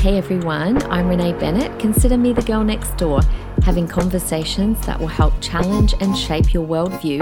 Hey everyone, I'm Renee Bennett. Consider me the girl next door, having conversations that will help challenge and shape your worldview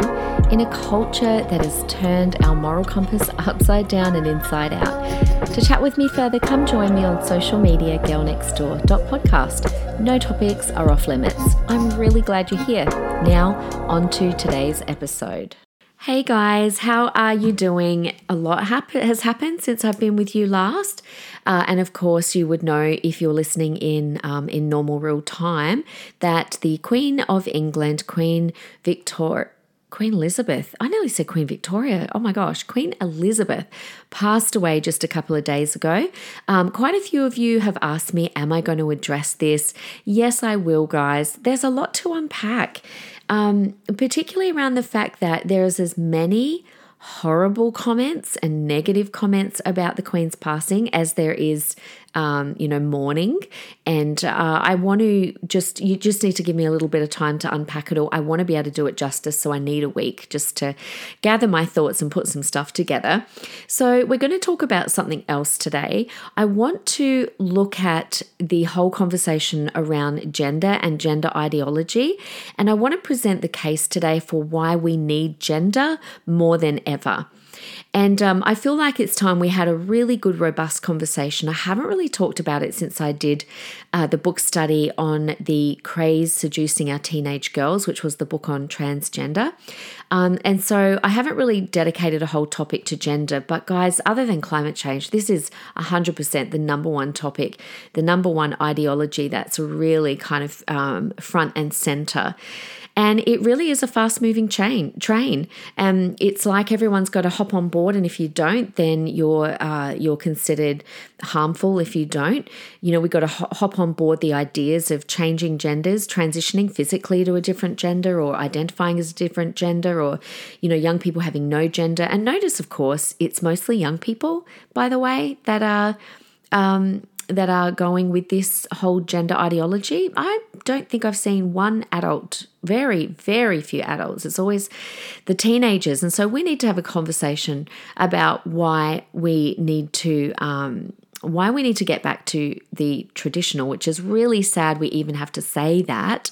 in a culture that has turned our moral compass upside down and inside out. To chat with me further, come join me on social media, girlnextdoor.podcast. No topics are off limits. I'm really glad you're here. Now, on to today's episode. Hey guys, how are you doing? A lot has happened since I've been with you last. Uh, and of course, you would know if you're listening in um, in normal real time that the Queen of England, Queen Victoria. Queen Elizabeth, I nearly said Queen Victoria. Oh my gosh, Queen Elizabeth passed away just a couple of days ago. Um, quite a few of you have asked me, Am I going to address this? Yes, I will, guys. There's a lot to unpack, um, particularly around the fact that there's as many horrible comments and negative comments about the Queen's passing as there is um, you know, mourning. And uh, I want to just, you just need to give me a little bit of time to unpack it all. I want to be able to do it justice. So I need a week just to gather my thoughts and put some stuff together. So we're going to talk about something else today. I want to look at the whole conversation around gender and gender ideology. And I want to present the case today for why we need gender more than ever. And um, I feel like it's time we had a really good, robust conversation. I haven't really talked about it since I did uh, the book study on the craze seducing our teenage girls, which was the book on transgender. Um, and so I haven't really dedicated a whole topic to gender. But guys, other than climate change, this is 100% the number one topic, the number one ideology that's really kind of um, front and center. And it really is a fast moving chain train. Um, it's like everyone's got to hop on board, and if you don't, then you're uh, you're considered harmful. If you don't, you know, we've got to hop on board the ideas of changing genders, transitioning physically to a different gender, or identifying as a different gender, or you know, young people having no gender. And notice, of course, it's mostly young people, by the way, that are. Um, that are going with this whole gender ideology. I don't think I've seen one adult, very, very few adults. It's always the teenagers. And so we need to have a conversation about why we need to. Um, why we need to get back to the traditional, which is really sad we even have to say that,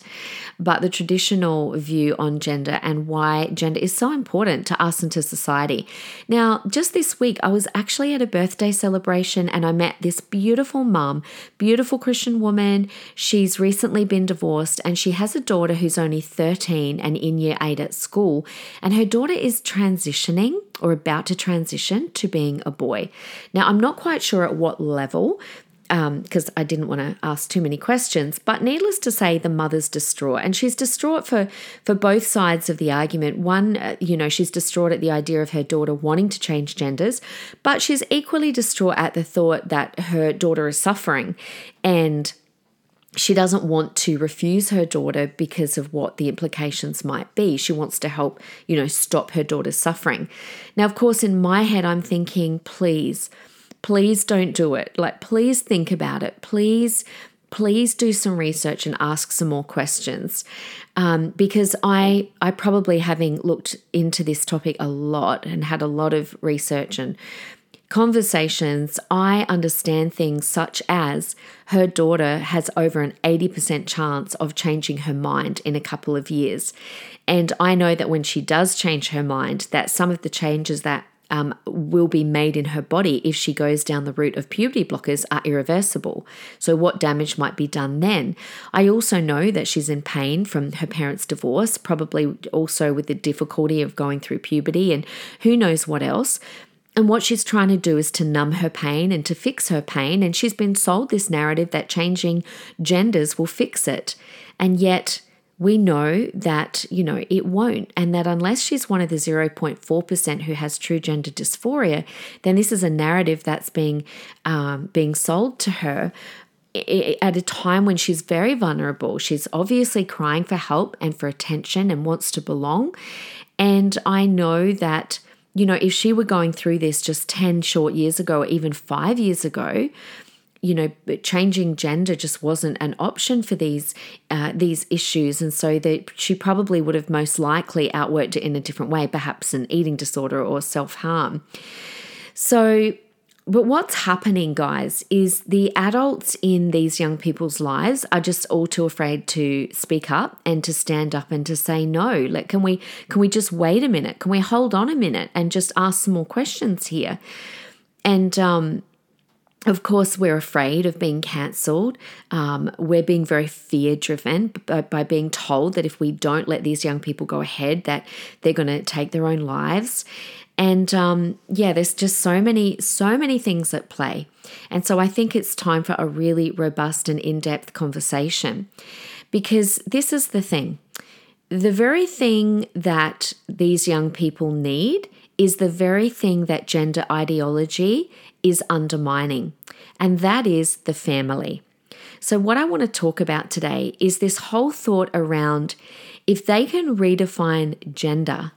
but the traditional view on gender and why gender is so important to us and to society. Now, just this week, I was actually at a birthday celebration and I met this beautiful mum, beautiful Christian woman. She's recently been divorced and she has a daughter who's only 13 and in year eight at school. And her daughter is transitioning or about to transition to being a boy. Now, I'm not quite sure at what level because um, I didn't want to ask too many questions. But needless to say, the mother's distraught, and she's distraught for for both sides of the argument. One, uh, you know, she's distraught at the idea of her daughter wanting to change genders, but she's equally distraught at the thought that her daughter is suffering, and she doesn't want to refuse her daughter because of what the implications might be. She wants to help, you know, stop her daughter's suffering. Now, of course, in my head, I'm thinking, please please don't do it. Like, please think about it. Please, please do some research and ask some more questions. Um, because I, I probably having looked into this topic a lot and had a lot of research and conversations, I understand things such as her daughter has over an 80% chance of changing her mind in a couple of years. And I know that when she does change her mind, that some of the changes that um, will be made in her body if she goes down the route of puberty blockers are irreversible. So, what damage might be done then? I also know that she's in pain from her parents' divorce, probably also with the difficulty of going through puberty and who knows what else. And what she's trying to do is to numb her pain and to fix her pain. And she's been sold this narrative that changing genders will fix it. And yet, we know that, you know, it won't. And that unless she's one of the 0.4% who has true gender dysphoria, then this is a narrative that's being, um, being sold to her at a time when she's very vulnerable. She's obviously crying for help and for attention and wants to belong. And I know that, you know, if she were going through this just 10 short years ago or even five years ago, you know changing gender just wasn't an option for these uh, these issues and so that she probably would have most likely outworked it in a different way perhaps an eating disorder or self-harm so but what's happening, guys, is the adults in these young people's lives are just all too afraid to speak up and to stand up and to say no. Like, can we can we just wait a minute? Can we hold on a minute and just ask some more questions here? And um, of course, we're afraid of being cancelled. Um, we're being very fear driven by, by, being told that if we don't let these young people go ahead, that they're going to take their own lives. And um, yeah, there's just so many, so many things at play. And so I think it's time for a really robust and in depth conversation because this is the thing the very thing that these young people need is the very thing that gender ideology is undermining, and that is the family. So, what I want to talk about today is this whole thought around if they can redefine gender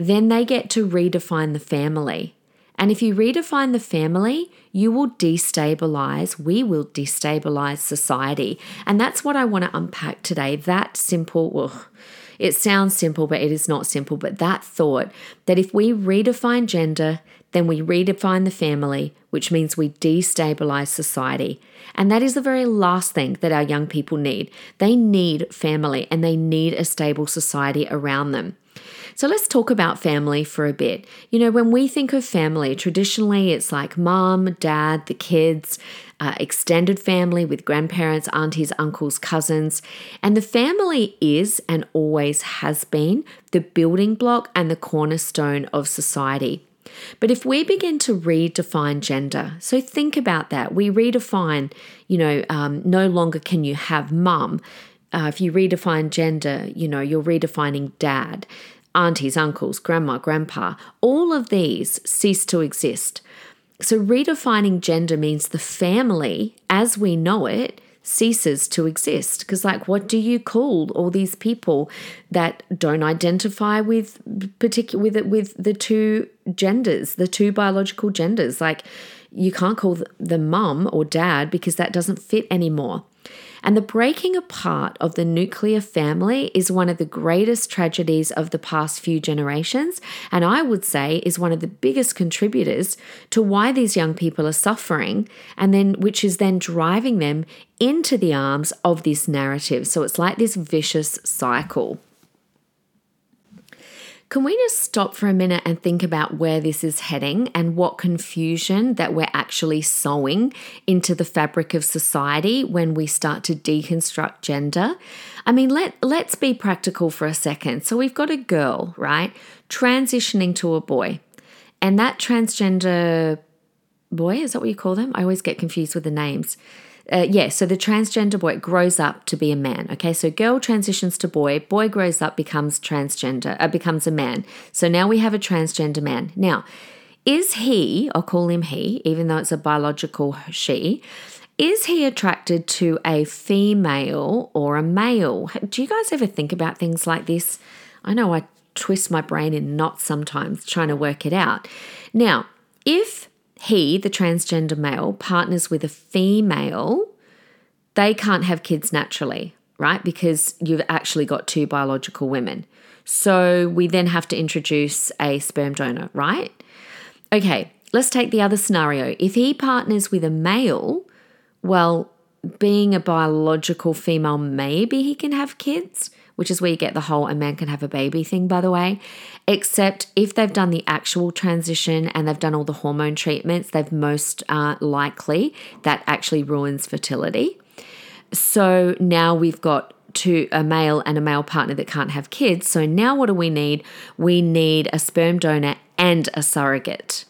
then they get to redefine the family. And if you redefine the family, you will destabilize, we will destabilize society. And that's what I want to unpack today. That simple, it sounds simple, but it is not simple. But that thought that if we redefine gender, then we redefine the family, which means we destabilize society. And that is the very last thing that our young people need. They need family and they need a stable society around them. So let's talk about family for a bit. You know, when we think of family, traditionally it's like mom, dad, the kids, uh, extended family with grandparents, aunties, uncles, cousins. And the family is and always has been the building block and the cornerstone of society. But if we begin to redefine gender, so think about that. We redefine, you know, um, no longer can you have mum. Uh, if you redefine gender, you know, you're redefining dad aunties, uncles, grandma, grandpa, all of these cease to exist. So, redefining gender means the family as we know it ceases to exist. Because, like, what do you call all these people that don't identify with particular with with the two genders, the two biological genders? Like, you can't call the mum or dad because that doesn't fit anymore. And the breaking apart of the nuclear family is one of the greatest tragedies of the past few generations, and I would say is one of the biggest contributors to why these young people are suffering, and then which is then driving them into the arms of this narrative. So it's like this vicious cycle. Can we just stop for a minute and think about where this is heading and what confusion that we're actually sowing into the fabric of society when we start to deconstruct gender? I mean, let, let's be practical for a second. So we've got a girl, right, transitioning to a boy. And that transgender boy, is that what you call them? I always get confused with the names uh, yeah, so the transgender boy grows up to be a man. Okay, so girl transitions to boy, boy grows up, becomes transgender, uh, becomes a man. So now we have a transgender man. Now, is he, I'll call him he, even though it's a biological she, is he attracted to a female or a male? Do you guys ever think about things like this? I know I twist my brain in knots sometimes trying to work it out. Now, if he, the transgender male, partners with a female, they can't have kids naturally, right? Because you've actually got two biological women. So we then have to introduce a sperm donor, right? Okay, let's take the other scenario. If he partners with a male, well, being a biological female, maybe he can have kids which is where you get the whole a man can have a baby thing, by the way. Except if they've done the actual transition and they've done all the hormone treatments, they've most uh, likely that actually ruins fertility. So now we've got to a male and a male partner that can't have kids. So now what do we need? We need a sperm donor and a surrogate.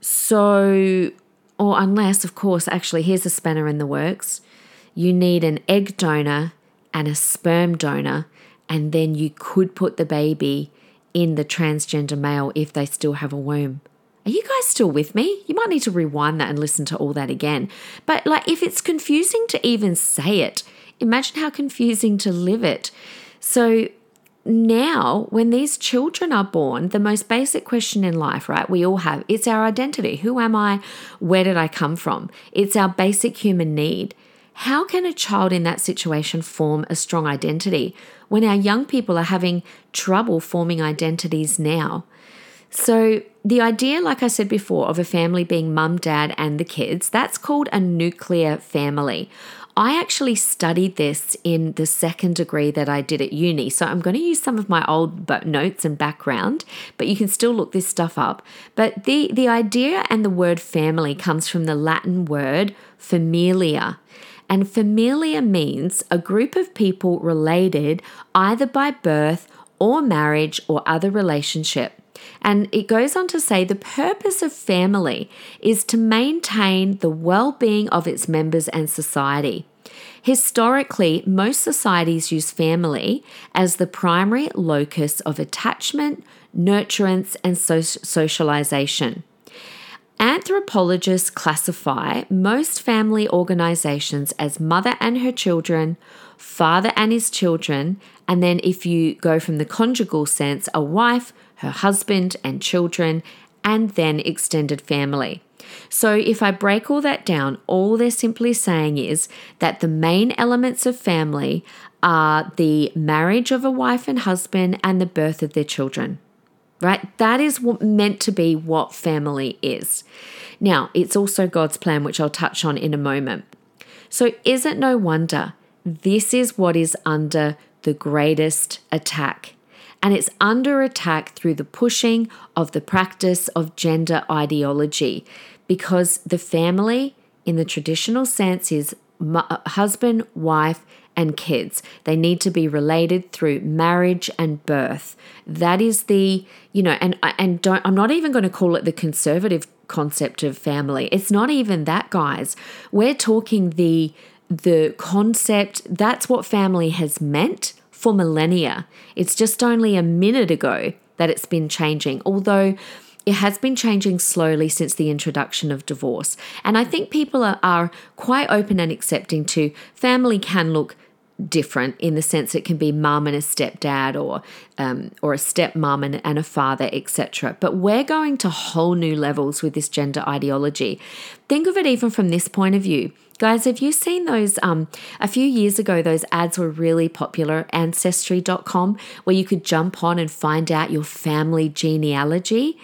So, or unless, of course, actually, here's a spanner in the works you need an egg donor and a sperm donor and then you could put the baby in the transgender male if they still have a womb. Are you guys still with me? You might need to rewind that and listen to all that again. But like if it's confusing to even say it, imagine how confusing to live it. So now when these children are born, the most basic question in life, right? We all have, it's our identity. Who am I? Where did I come from? It's our basic human need. How can a child in that situation form a strong identity when our young people are having trouble forming identities now? So, the idea, like I said before, of a family being mum, dad, and the kids, that's called a nuclear family. I actually studied this in the second degree that I did at uni. So I'm going to use some of my old notes and background, but you can still look this stuff up. But the, the idea and the word family comes from the Latin word familia. And familia means a group of people related either by birth or marriage or other relationship. And it goes on to say the purpose of family is to maintain the well being of its members and society. Historically, most societies use family as the primary locus of attachment, nurturance, and so- socialization. Anthropologists classify most family organizations as mother and her children, father and his children, and then if you go from the conjugal sense, a wife, her husband and children, and then extended family. So, if I break all that down, all they're simply saying is that the main elements of family are the marriage of a wife and husband and the birth of their children. Right? That is what meant to be what family is. Now, it's also God's plan, which I'll touch on in a moment. So, is it no wonder this is what is under the greatest attack and it's under attack through the pushing of the practice of gender ideology because the family, in the traditional sense, is husband, wife, and kids. They need to be related through marriage and birth. That is the, you know, and and don't I'm not even going to call it the conservative concept of family. It's not even that, guys. We're talking the the concept that's what family has meant for millennia. It's just only a minute ago that it's been changing, although it has been changing slowly since the introduction of divorce. And I think people are, are quite open and accepting to family can look different in the sense it can be mum and a stepdad or um, or a stepmom and, and a father etc but we're going to whole new levels with this gender ideology think of it even from this point of view Guys, have you seen those? Um, a few years ago, those ads were really popular, Ancestry.com, where you could jump on and find out your family genealogy.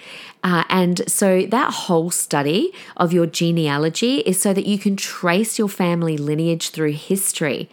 Uh, and so that whole study of your genealogy is so that you can trace your family lineage through history.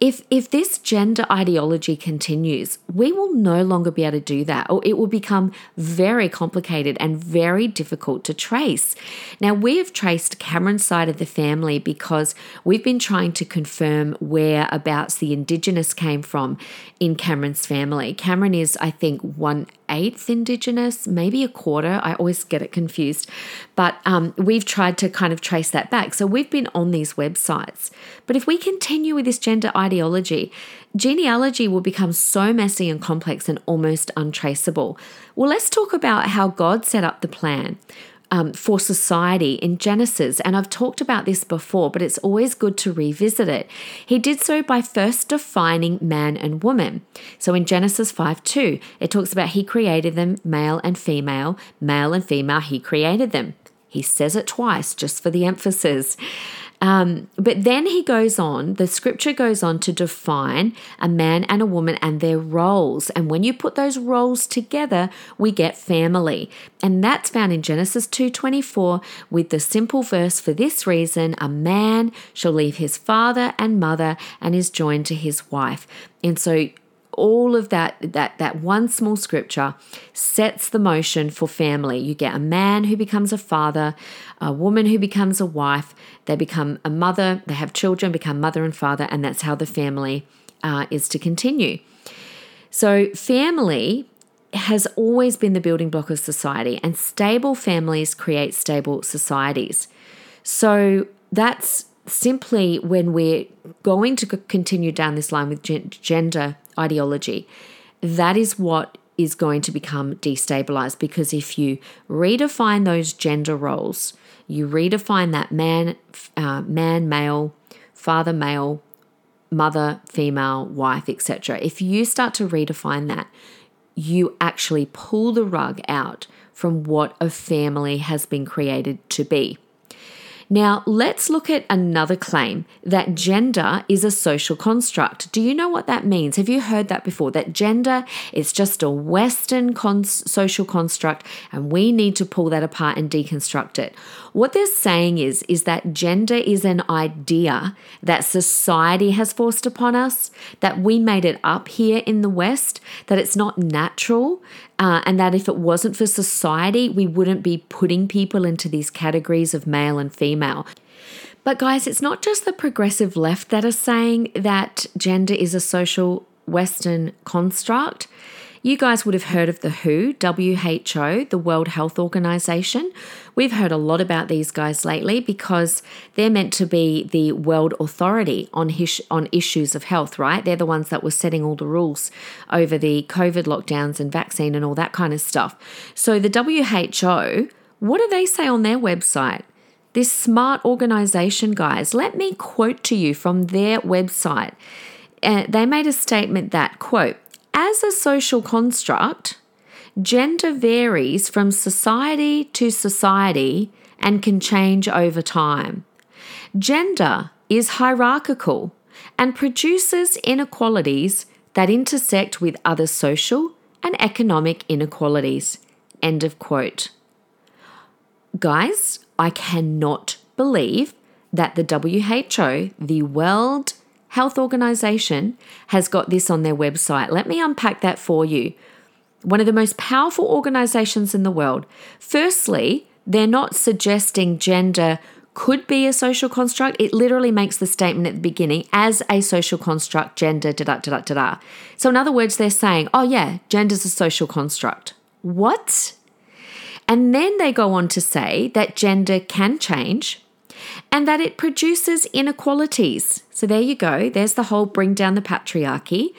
If, if this gender ideology continues, we will no longer be able to do that, or it will become very complicated and very difficult to trace. Now, we have traced Cameron's side of the family because we've been trying to confirm whereabouts the Indigenous came from in Cameron's family. Cameron is, I think, one eighth Indigenous, maybe a quarter. I always get it confused. But um, we've tried to kind of trace that back. So we've been on these websites. But if we continue with this gender ideology, genealogy will become so messy and complex and almost untraceable. Well, let's talk about how God set up the plan um, for society in Genesis. And I've talked about this before, but it's always good to revisit it. He did so by first defining man and woman. So in Genesis 5 2, it talks about he created them male and female, male and female, he created them. He says it twice just for the emphasis. Um, but then he goes on, the scripture goes on to define a man and a woman and their roles. And when you put those roles together, we get family. And that's found in Genesis 2:24 with the simple verse for this reason, a man shall leave his father and mother and is joined to his wife. And so all of that that that one small scripture sets the motion for family. You get a man who becomes a father a woman who becomes a wife. They become a mother they have children become mother and father and that's how the family uh, is to continue. So family has always been the building block of society and stable families create stable societies. So that's simply when we're going to continue down this line with gender ideology, that is what is going to become destabilized because if you redefine those gender roles, you redefine that man, uh, man, male, father, male, mother, female, wife, etc. If you start to redefine that, you actually pull the rug out from what a family has been created to be. Now, let's look at another claim that gender is a social construct. Do you know what that means? Have you heard that before? That gender is just a Western social construct and we need to pull that apart and deconstruct it. What they're saying is, is that gender is an idea that society has forced upon us, that we made it up here in the West, that it's not natural, uh, and that if it wasn't for society, we wouldn't be putting people into these categories of male and female. But guys, it's not just the progressive left that are saying that gender is a social Western construct. You guys would have heard of the WHO, WHO, the World Health Organization. We've heard a lot about these guys lately because they're meant to be the world authority on his, on issues of health, right? They're the ones that were setting all the rules over the COVID lockdowns and vaccine and all that kind of stuff. So the WHO, what do they say on their website? This smart organization, guys, let me quote to you from their website. Uh, they made a statement that, quote, as a social construct, gender varies from society to society and can change over time. Gender is hierarchical and produces inequalities that intersect with other social and economic inequalities. End of quote. Guys, I cannot believe that the WHO, the World Health Organization, has got this on their website. Let me unpack that for you. One of the most powerful organizations in the world. Firstly, they're not suggesting gender could be a social construct. It literally makes the statement at the beginning as a social construct, gender, da da da da da. So, in other words, they're saying, oh, yeah, gender's a social construct. What? And then they go on to say that gender can change and that it produces inequalities. So there you go. There's the whole bring down the patriarchy.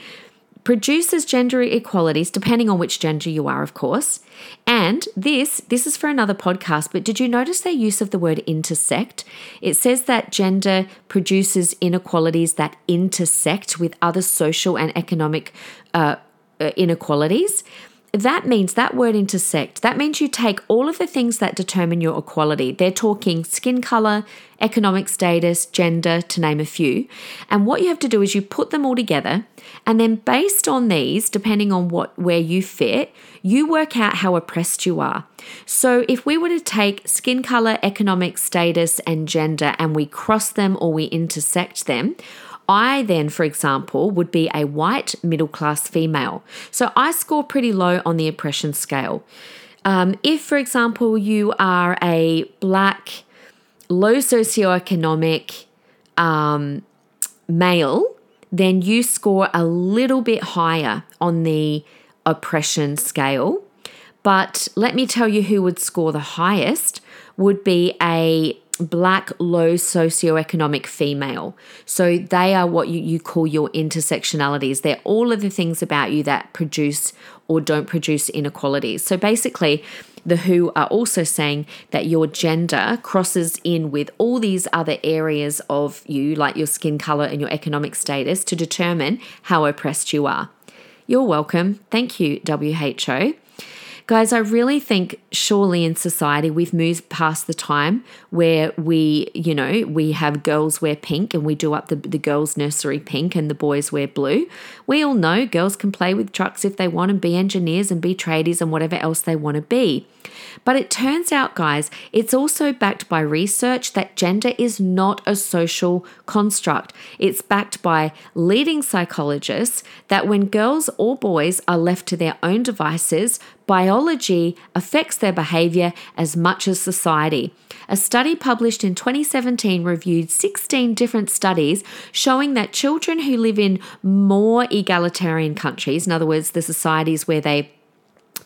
Produces gender equalities depending on which gender you are, of course. And this this is for another podcast, but did you notice their use of the word intersect? It says that gender produces inequalities that intersect with other social and economic uh, uh inequalities that means that word intersect. That means you take all of the things that determine your equality. They're talking skin color, economic status, gender, to name a few. And what you have to do is you put them all together, and then based on these, depending on what where you fit, you work out how oppressed you are. So if we were to take skin color, economic status, and gender, and we cross them or we intersect them, I then, for example, would be a white middle class female. So I score pretty low on the oppression scale. Um, if, for example, you are a black, low socioeconomic um, male, then you score a little bit higher on the oppression scale. But let me tell you who would score the highest would be a black low socioeconomic female. So they are what you, you call your intersectionalities. They're all of the things about you that produce or don't produce inequalities. So basically, the WHO are also saying that your gender crosses in with all these other areas of you, like your skin color and your economic status, to determine how oppressed you are. You're welcome. Thank you, WHO. Guys, I really think surely in society we've moved past the time where we, you know, we have girls wear pink and we do up the, the girls' nursery pink and the boys wear blue. We all know girls can play with trucks if they want and be engineers and be tradies and whatever else they want to be. But it turns out, guys, it's also backed by research that gender is not a social construct. It's backed by leading psychologists that when girls or boys are left to their own devices, biology affects their behavior as much as society. A study published in 2017 reviewed 16 different studies showing that children who live in more egalitarian countries, in other words, the societies where they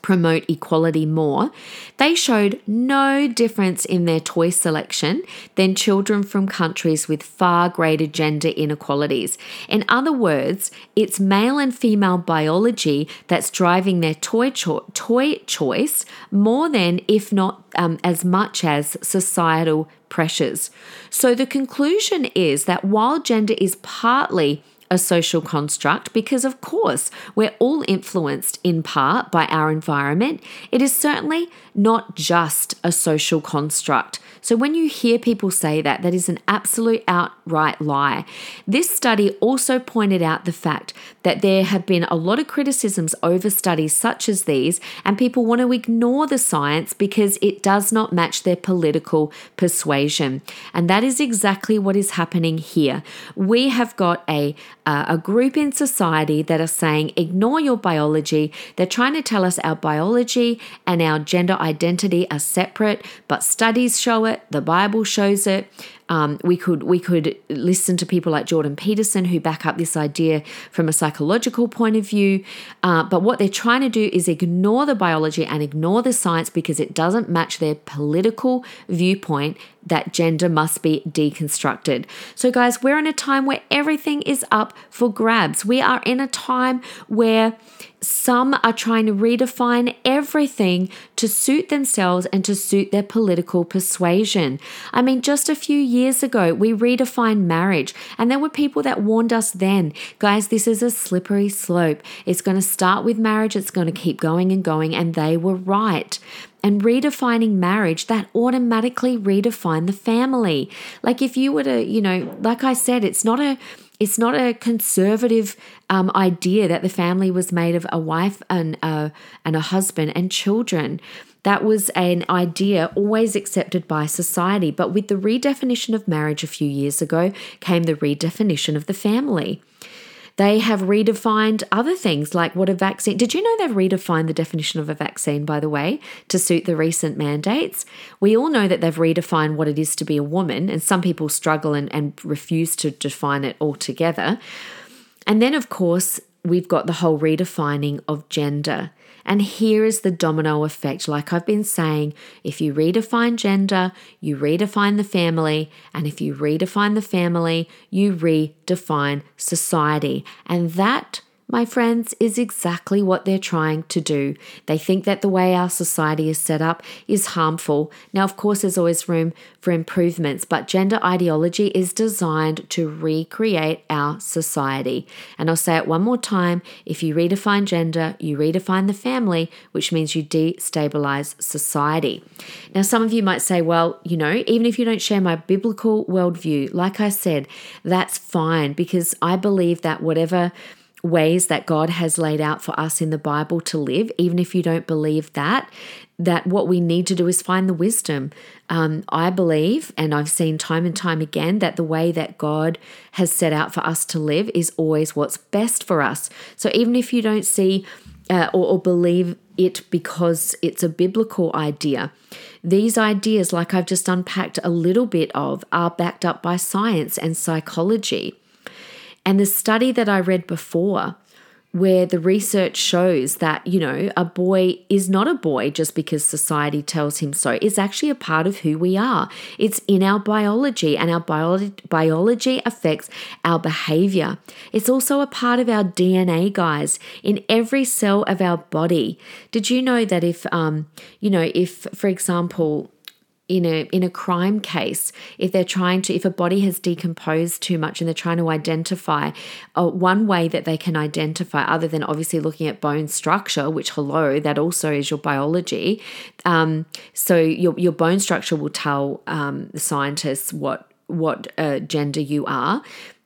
promote equality more, they showed no difference in their toy selection than children from countries with far greater gender inequalities. In other words, it's male and female biology that's driving their toy, cho- toy choice more than, if not um, as much as, societal pressures. So the conclusion is that while gender is partly a social construct because, of course, we're all influenced in part by our environment. It is certainly not just a social construct. So when you hear people say that, that is an absolute outright lie. This study also pointed out the fact that there have been a lot of criticisms over studies such as these, and people want to ignore the science because it does not match their political persuasion. And that is exactly what is happening here. We have got a, uh, a group in society that are saying, ignore your biology. They're trying to tell us our biology and our gender identity are separate, but studies show it, the Bible shows it. Um, we could we could listen to people like Jordan Peterson who back up this idea from a psychological point of view. Uh, but what they're trying to do is ignore the biology and ignore the science because it doesn't match their political viewpoint that gender must be deconstructed. So, guys, we're in a time where everything is up for grabs. We are in a time where some are trying to redefine everything to suit themselves and to suit their political persuasion. I mean, just a few years ago, we redefined marriage, and there were people that warned us then guys, this is a slippery slope. It's going to start with marriage, it's going to keep going and going, and they were right and redefining marriage, that automatically redefined the family. Like if you were to, you know, like I said, it's not a it's not a conservative um, idea that the family was made of a wife and a, and a husband and children. That was an idea always accepted by society. But with the redefinition of marriage a few years ago came the redefinition of the family. They have redefined other things like what a vaccine. Did you know they've redefined the definition of a vaccine, by the way, to suit the recent mandates? We all know that they've redefined what it is to be a woman, and some people struggle and, and refuse to define it altogether. And then, of course, we've got the whole redefining of gender. And here is the domino effect. Like I've been saying, if you redefine gender, you redefine the family. And if you redefine the family, you redefine society. And that my friends, is exactly what they're trying to do. They think that the way our society is set up is harmful. Now, of course, there's always room for improvements, but gender ideology is designed to recreate our society. And I'll say it one more time if you redefine gender, you redefine the family, which means you destabilize society. Now, some of you might say, well, you know, even if you don't share my biblical worldview, like I said, that's fine because I believe that whatever ways that God has laid out for us in the Bible to live, even if you don't believe that, that what we need to do is find the wisdom. Um, I believe, and I've seen time and time again, that the way that God has set out for us to live is always what's best for us. So even if you don't see uh, or, or believe it because it's a biblical idea, these ideas, like I've just unpacked a little bit of, are backed up by science and psychology. And the study that I read before, where the research shows that, you know, a boy is not a boy just because society tells him so. It's actually a part of who we are. It's in our biology, and our bio- biology affects our behavior. It's also a part of our DNA, guys, in every cell of our body. Did you know that if, um, you know, if, for example, in a in a crime case if they're trying to if a body has decomposed too much and they're trying to identify uh, one way that they can identify other than obviously looking at bone structure which hello that also is your biology um, so your your bone structure will tell um, the scientists what what uh, gender you are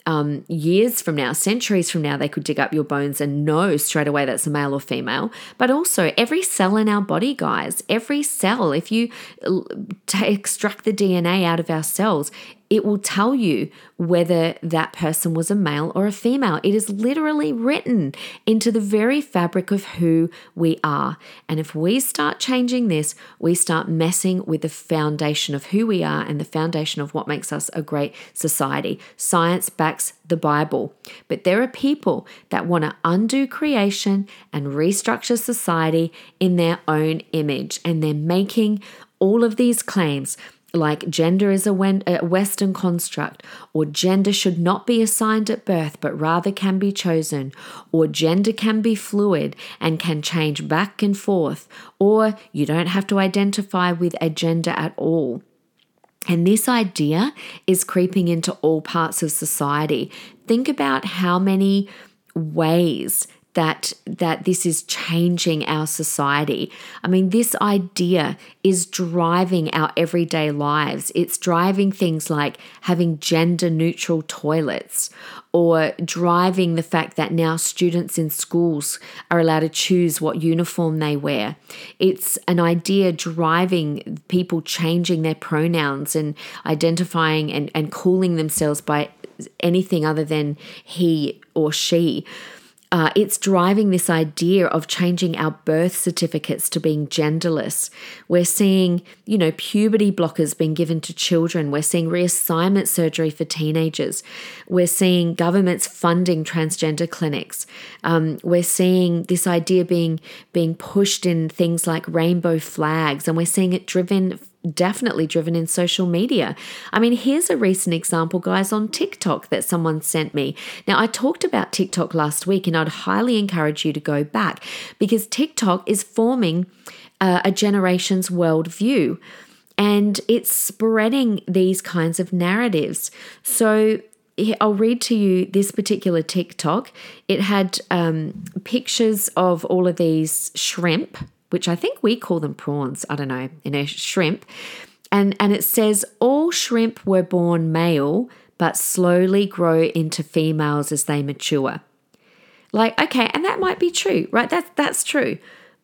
um, years from now, centuries from now, they could dig up your bones and know straight away that's a male or female. But also, every cell in our body, guys, every cell, if you extract the DNA out of our cells, it will tell you whether that person was a male or a female. It is literally written into the very fabric of who we are. And if we start changing this, we start messing with the foundation of who we are and the foundation of what makes us a great society. Science backs the Bible. But there are people that want to undo creation and restructure society in their own image, and they're making all of these claims like gender is a Western construct, or gender should not be assigned at birth but rather can be chosen, or gender can be fluid and can change back and forth, or you don't have to identify with a gender at all. And this idea is creeping into all parts of society. Think about how many ways that that this is changing our society. I mean, this idea is driving our everyday lives. It's driving things like having gender neutral toilets or driving the fact that now students in schools are allowed to choose what uniform they wear. It's an idea driving people changing their pronouns and identifying and, and calling themselves by anything other than he or she uh, it's driving this idea of changing our birth certificates to being genderless. We're seeing, you know, puberty blockers being given to children. We're seeing reassignment surgery for teenagers. We're seeing governments funding transgender clinics. Um, we're seeing this idea being being pushed in things like rainbow flags, and we're seeing it driven definitely driven in social media. I mean, here's a recent example, guys, on TikTok that someone sent me. Now, I talked about TikTok last week, and I'd highly encourage you to go back because TikTok is forming uh, a generation's worldview and it's spreading these kinds of narratives. So, I'll read to you this particular TikTok. It had um, pictures of all of these shrimp which I think we call them prawns, I don't know, in a shrimp. And, and it says, All shrimp were born male, but slowly grow into females as they mature. Like, okay, and that might be true, right? That's, that's true.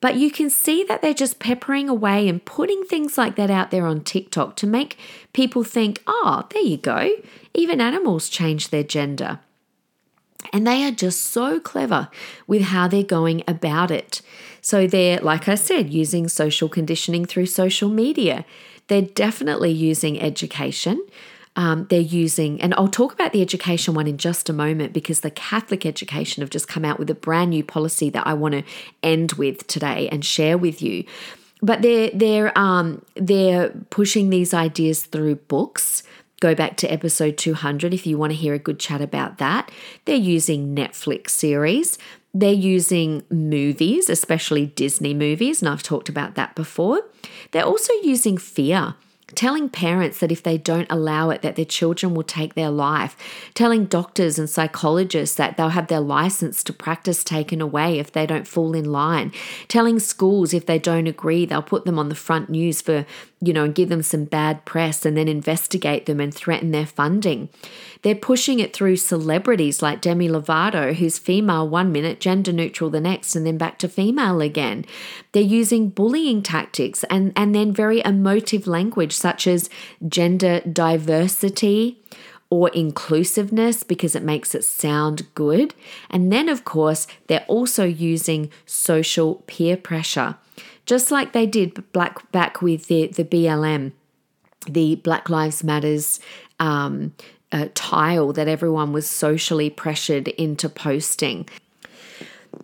But you can see that they're just peppering away and putting things like that out there on TikTok to make people think, oh, there you go. Even animals change their gender. And they are just so clever with how they're going about it. So they're, like I said, using social conditioning through social media. They're definitely using education. Um, they're using, and I'll talk about the education one in just a moment because the Catholic education have just come out with a brand new policy that I want to end with today and share with you. But they're they're um, they're pushing these ideas through books. Go back to episode 200 if you want to hear a good chat about that. They're using Netflix series. They're using movies, especially Disney movies, and I've talked about that before. They're also using fear telling parents that if they don't allow it that their children will take their life. Telling doctors and psychologists that they'll have their license to practice taken away if they don't fall in line. Telling schools if they don't agree they'll put them on the front news for you know and give them some bad press and then investigate them and threaten their funding. They're pushing it through celebrities like Demi Lovato, who's female one minute, gender neutral the next, and then back to female again. They're using bullying tactics and, and then very emotive language, such as gender diversity or inclusiveness because it makes it sound good. And then, of course, they're also using social peer pressure, just like they did black, back with the, the BLM, the Black Lives Matters um, uh, tile that everyone was socially pressured into posting.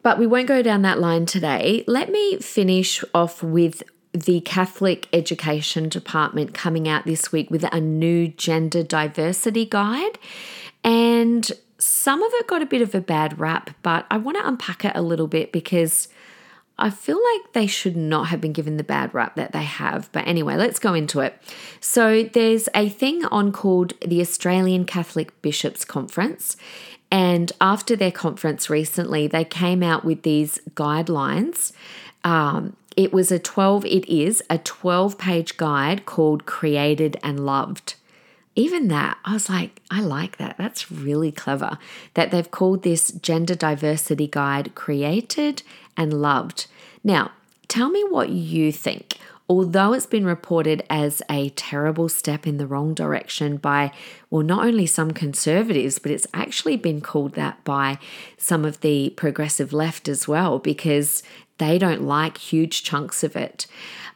But we won't go down that line today. Let me finish off with the Catholic Education Department coming out this week with a new gender diversity guide. And some of it got a bit of a bad rap, but I want to unpack it a little bit because I feel like they should not have been given the bad rap that they have. But anyway, let's go into it. So, there's a thing on called the Australian Catholic Bishops Conference. And after their conference recently, they came out with these guidelines. Um, it was a 12, it is a 12 page guide called Created and Loved even that, I was like, I like that. That's really clever that they've called this gender diversity guide created and loved. Now, tell me what you think. Although it's been reported as a terrible step in the wrong direction by, well, not only some conservatives, but it's actually been called that by some of the progressive left as well, because they don't like huge chunks of it.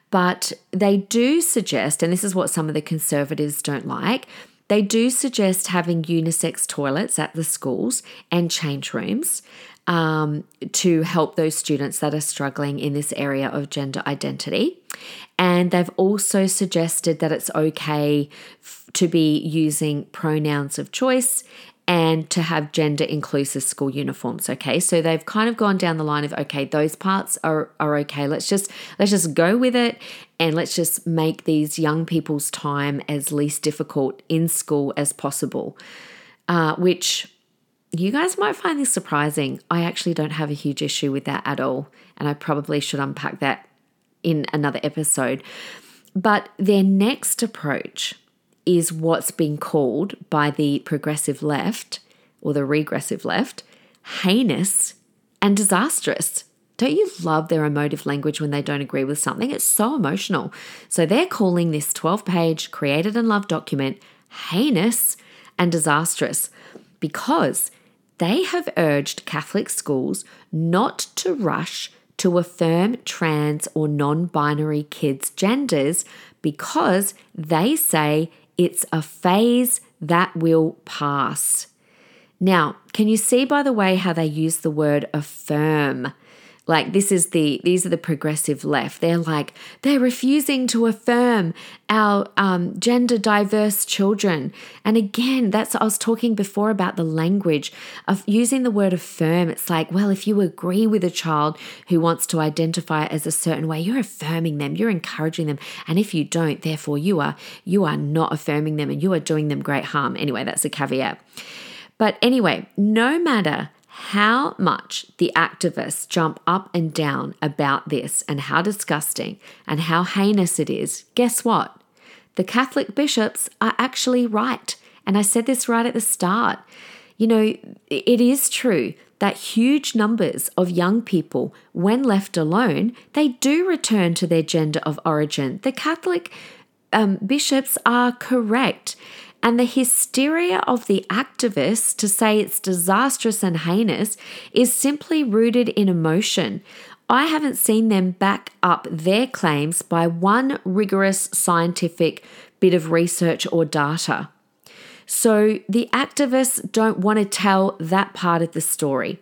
But they do suggest, and this is what some of the conservatives don't like, they do suggest having unisex toilets at the schools and change rooms um, to help those students that are struggling in this area of gender identity. And they've also suggested that it's okay f- to be using pronouns of choice and to have gender inclusive school uniforms okay so they've kind of gone down the line of okay those parts are are okay let's just let's just go with it and let's just make these young people's time as least difficult in school as possible uh, which you guys might find this surprising. I actually don't have a huge issue with that at all. And I probably should unpack that in another episode. But their next approach is what's been called by the progressive left or the regressive left heinous and disastrous. Don't you love their emotive language when they don't agree with something? It's so emotional. So they're calling this 12 page created and loved document heinous and disastrous because they have urged Catholic schools not to rush to affirm trans or non binary kids' genders because they say it's a phase that will pass. Now, can you see by the way how they use the word affirm? Like this is the these are the progressive left. They're like they're refusing to affirm our um, gender diverse children. And again, that's I was talking before about the language of using the word affirm. It's like, well, if you agree with a child who wants to identify as a certain way, you're affirming them, you're encouraging them. And if you don't, therefore you are you are not affirming them and you are doing them great harm. Anyway, that's a caveat. But anyway, no matter how much the activists jump up and down about this and how disgusting and how heinous it is, guess what? The Catholic bishops are actually right. And I said this right at the start. You know, it is true that huge numbers of young people, when left alone, they do return to their gender of origin. The Catholic um, bishops are correct. And the hysteria of the activists to say it's disastrous and heinous is simply rooted in emotion. I haven't seen them back up their claims by one rigorous scientific bit of research or data. So the activists don't want to tell that part of the story.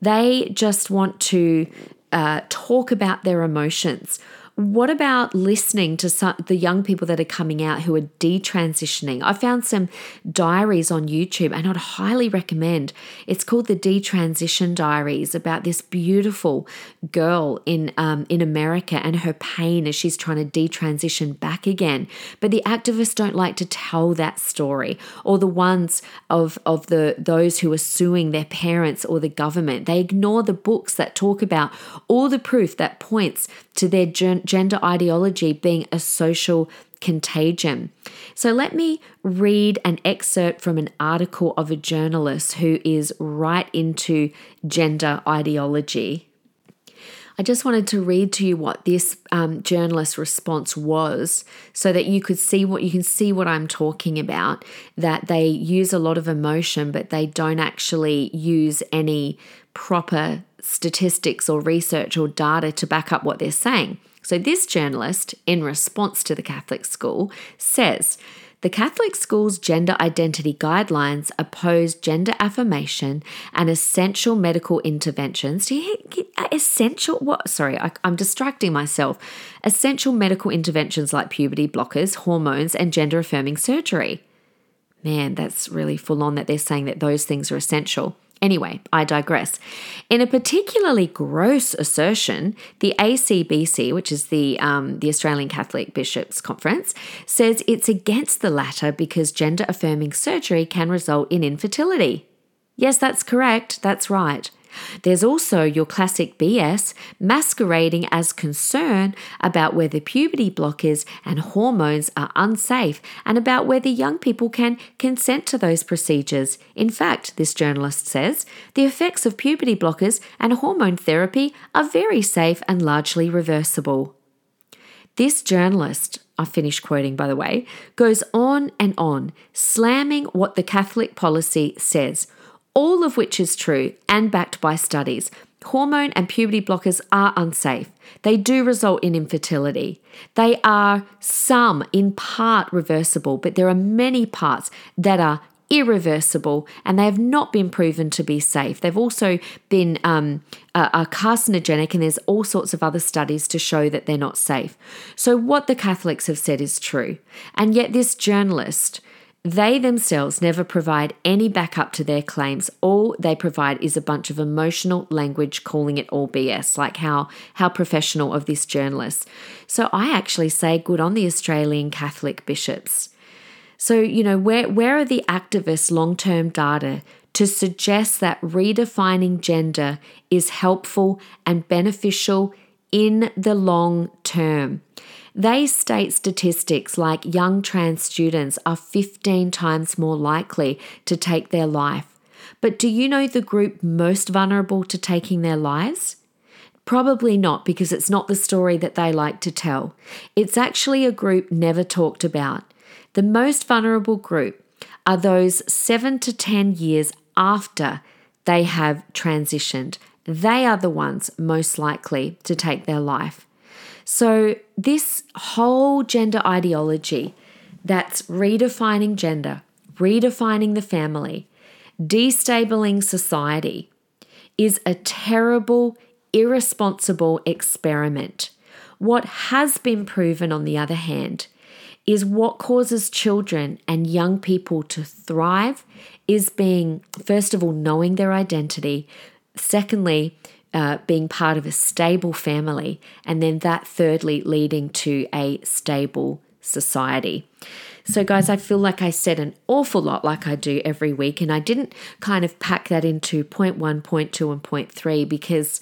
They just want to uh, talk about their emotions what about listening to some, the young people that are coming out who are detransitioning? I found some diaries on YouTube and I'd highly recommend. It's called the Detransition Diaries about this beautiful girl in um, in America and her pain as she's trying to detransition back again. But the activists don't like to tell that story, or the ones of of the those who are suing their parents or the government. They ignore the books that talk about all the proof that points to their gender ideology being a social contagion. So let me read an excerpt from an article of a journalist who is right into gender ideology. I just wanted to read to you what this um, journalist response was so that you could see what you can see what I'm talking about that they use a lot of emotion but they don't actually use any proper statistics or research or data to back up what they're saying. So, this journalist, in response to the Catholic school, says the Catholic school's gender identity guidelines oppose gender affirmation and essential medical interventions. Do you uh, essential what? Sorry, I, I'm distracting myself. Essential medical interventions like puberty blockers, hormones, and gender affirming surgery. Man, that's really full on that they're saying that those things are essential. Anyway, I digress. In a particularly gross assertion, the ACBC, which is the, um, the Australian Catholic Bishops' Conference, says it's against the latter because gender affirming surgery can result in infertility. Yes, that's correct. That's right. There's also your classic BS masquerading as concern about whether puberty blockers and hormones are unsafe and about whether young people can consent to those procedures. In fact, this journalist says, the effects of puberty blockers and hormone therapy are very safe and largely reversible. This journalist, I finish quoting by the way, goes on and on, slamming what the Catholic policy says all of which is true and backed by studies. Hormone and puberty blockers are unsafe. They do result in infertility. They are some, in part, reversible, but there are many parts that are irreversible and they have not been proven to be safe. They've also been um, are carcinogenic, and there's all sorts of other studies to show that they're not safe. So, what the Catholics have said is true. And yet, this journalist they themselves never provide any backup to their claims. All they provide is a bunch of emotional language calling it all BS, like how, how professional of this journalist. So I actually say good on the Australian Catholic bishops. So, you know, where, where are the activists' long term data to suggest that redefining gender is helpful and beneficial in the long term? They state statistics like young trans students are 15 times more likely to take their life. But do you know the group most vulnerable to taking their lives? Probably not, because it's not the story that they like to tell. It's actually a group never talked about. The most vulnerable group are those seven to 10 years after they have transitioned. They are the ones most likely to take their life. So, this whole gender ideology that's redefining gender, redefining the family, destabilizing society is a terrible irresponsible experiment. What has been proven, on the other hand, is what causes children and young people to thrive is being, first of all, knowing their identity, secondly, uh, being part of a stable family, and then that thirdly leading to a stable society. So, guys, I feel like I said an awful lot like I do every week, and I didn't kind of pack that into point one, point two, and point three because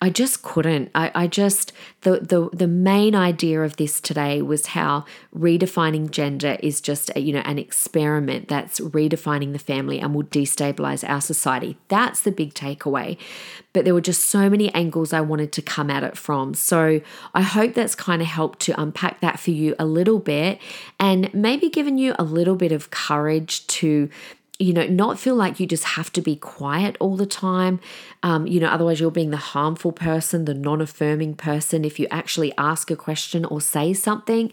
I just couldn't. I, I just the, the the main idea of this today was how redefining gender is just a, you know an experiment that's redefining the family and will destabilize our society. That's the big takeaway. But there were just so many angles I wanted to come at it from. So I hope that's kind of helped to unpack that for you a little bit and maybe given you a little bit of courage to you know, not feel like you just have to be quiet all the time. Um, you know, otherwise you're being the harmful person, the non affirming person. If you actually ask a question or say something,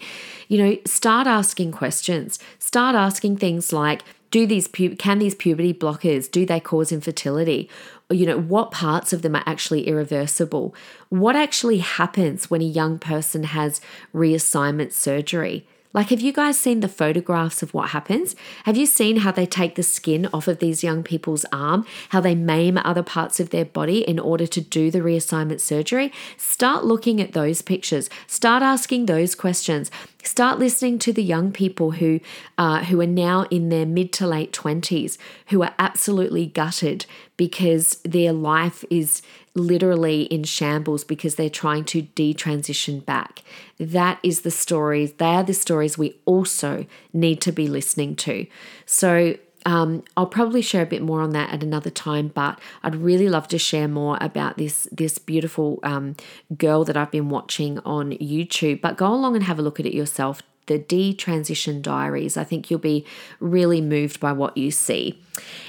you know, start asking questions. Start asking things like, do these pu- can these puberty blockers do they cause infertility you know what parts of them are actually irreversible what actually happens when a young person has reassignment surgery like, have you guys seen the photographs of what happens? Have you seen how they take the skin off of these young people's arm, how they maim other parts of their body in order to do the reassignment surgery? Start looking at those pictures. Start asking those questions. Start listening to the young people who, uh, who are now in their mid to late 20s, who are absolutely gutted because their life is literally in shambles because they're trying to detransition back. That is the stories, they are the stories we also need to be listening to. So, um, I'll probably share a bit more on that at another time, but I'd really love to share more about this this beautiful um, girl that I've been watching on YouTube. But go along and have a look at it yourself the Detransition Diaries. I think you'll be really moved by what you see.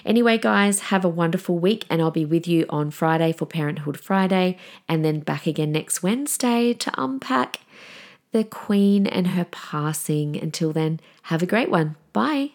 Anyway, guys, have a wonderful week, and I'll be with you on Friday for Parenthood Friday, and then back again next Wednesday to unpack the Queen and her passing. Until then, have a great one. Bye.